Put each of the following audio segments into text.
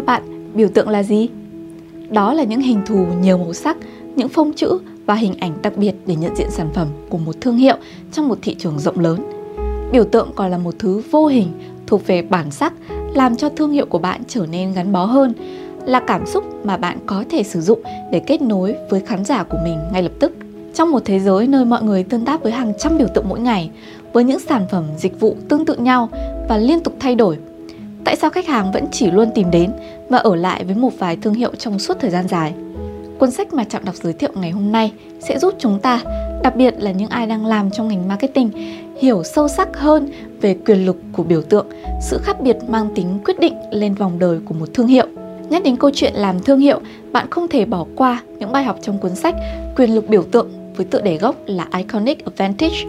theo bạn, biểu tượng là gì? Đó là những hình thù nhiều màu sắc, những phông chữ và hình ảnh đặc biệt để nhận diện sản phẩm của một thương hiệu trong một thị trường rộng lớn. Biểu tượng còn là một thứ vô hình thuộc về bản sắc, làm cho thương hiệu của bạn trở nên gắn bó hơn, là cảm xúc mà bạn có thể sử dụng để kết nối với khán giả của mình ngay lập tức. Trong một thế giới nơi mọi người tương tác với hàng trăm biểu tượng mỗi ngày, với những sản phẩm dịch vụ tương tự nhau và liên tục thay đổi, tại sao khách hàng vẫn chỉ luôn tìm đến và ở lại với một vài thương hiệu trong suốt thời gian dài? Cuốn sách mà Trạm đọc giới thiệu ngày hôm nay sẽ giúp chúng ta, đặc biệt là những ai đang làm trong ngành marketing, hiểu sâu sắc hơn về quyền lực của biểu tượng, sự khác biệt mang tính quyết định lên vòng đời của một thương hiệu. Nhắc đến câu chuyện làm thương hiệu, bạn không thể bỏ qua những bài học trong cuốn sách Quyền lực biểu tượng với tựa đề gốc là Iconic Advantage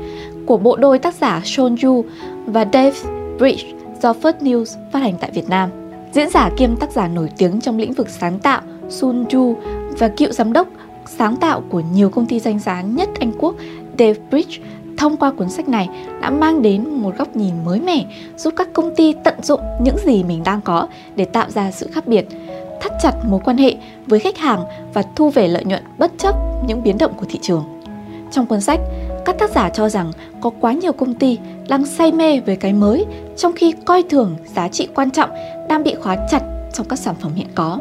của bộ đôi tác giả Sean Yu và Dave Bridge do First News phát hành tại Việt Nam. Diễn giả kiêm tác giả nổi tiếng trong lĩnh vực sáng tạo Sun Ju và cựu giám đốc sáng tạo của nhiều công ty danh giá nhất Anh Quốc Dave Bridge thông qua cuốn sách này đã mang đến một góc nhìn mới mẻ giúp các công ty tận dụng những gì mình đang có để tạo ra sự khác biệt, thắt chặt mối quan hệ với khách hàng và thu về lợi nhuận bất chấp những biến động của thị trường. Trong cuốn sách, các tác giả cho rằng có quá nhiều công ty đang say mê với cái mới trong khi coi thường giá trị quan trọng đang bị khóa chặt trong các sản phẩm hiện có.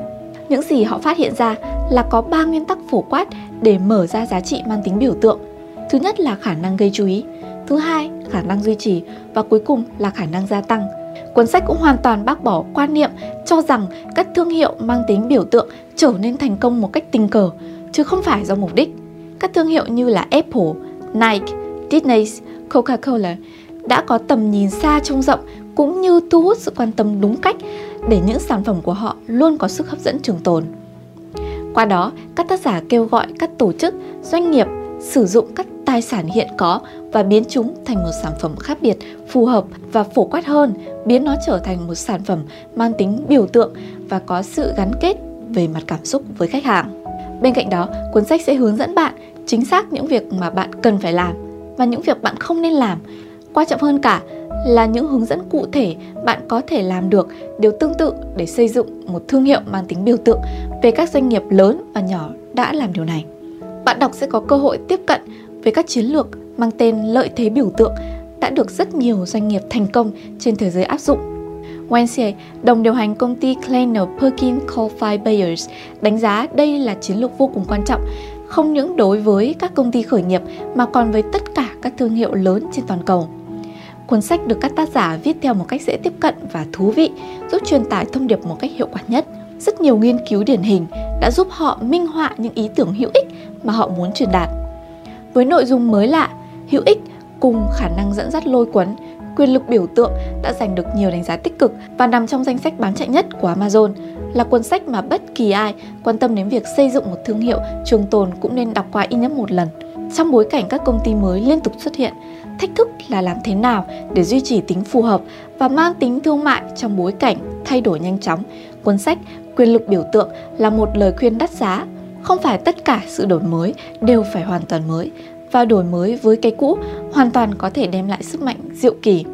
Những gì họ phát hiện ra là có 3 nguyên tắc phổ quát để mở ra giá trị mang tính biểu tượng. Thứ nhất là khả năng gây chú ý, thứ hai khả năng duy trì và cuối cùng là khả năng gia tăng. Cuốn sách cũng hoàn toàn bác bỏ quan niệm cho rằng các thương hiệu mang tính biểu tượng trở nên thành công một cách tình cờ, chứ không phải do mục đích. Các thương hiệu như là Apple, Nike, Disney, Coca-Cola đã có tầm nhìn xa trông rộng cũng như thu hút sự quan tâm đúng cách để những sản phẩm của họ luôn có sức hấp dẫn trường tồn. Qua đó, các tác giả kêu gọi các tổ chức, doanh nghiệp sử dụng các tài sản hiện có và biến chúng thành một sản phẩm khác biệt, phù hợp và phổ quát hơn, biến nó trở thành một sản phẩm mang tính biểu tượng và có sự gắn kết về mặt cảm xúc với khách hàng. Bên cạnh đó, cuốn sách sẽ hướng dẫn bạn chính xác những việc mà bạn cần phải làm và những việc bạn không nên làm. Quan trọng hơn cả là những hướng dẫn cụ thể bạn có thể làm được điều tương tự để xây dựng một thương hiệu mang tính biểu tượng về các doanh nghiệp lớn và nhỏ đã làm điều này. Bạn đọc sẽ có cơ hội tiếp cận với các chiến lược mang tên lợi thế biểu tượng đã được rất nhiều doanh nghiệp thành công trên thế giới áp dụng. Wednesday, đồng điều hành công ty Kleiner Perkins Coldfield Bayers, đánh giá đây là chiến lược vô cùng quan trọng, không những đối với các công ty khởi nghiệp mà còn với tất cả các thương hiệu lớn trên toàn cầu. Cuốn sách được các tác giả viết theo một cách dễ tiếp cận và thú vị, giúp truyền tải thông điệp một cách hiệu quả nhất. Rất nhiều nghiên cứu điển hình đã giúp họ minh họa những ý tưởng hữu ích mà họ muốn truyền đạt. Với nội dung mới lạ, hữu ích cùng khả năng dẫn dắt lôi cuốn, quyền lực biểu tượng đã giành được nhiều đánh giá tích cực và nằm trong danh sách bán chạy nhất của Amazon, là cuốn sách mà bất kỳ ai quan tâm đến việc xây dựng một thương hiệu trường tồn cũng nên đọc qua ít nhất một lần. Trong bối cảnh các công ty mới liên tục xuất hiện, thách thức là làm thế nào để duy trì tính phù hợp và mang tính thương mại trong bối cảnh thay đổi nhanh chóng. Cuốn sách Quyền lực biểu tượng là một lời khuyên đắt giá. Không phải tất cả sự đổi mới đều phải hoàn toàn mới và đổi mới với cái cũ hoàn toàn có thể đem lại sức mạnh diệu kỳ.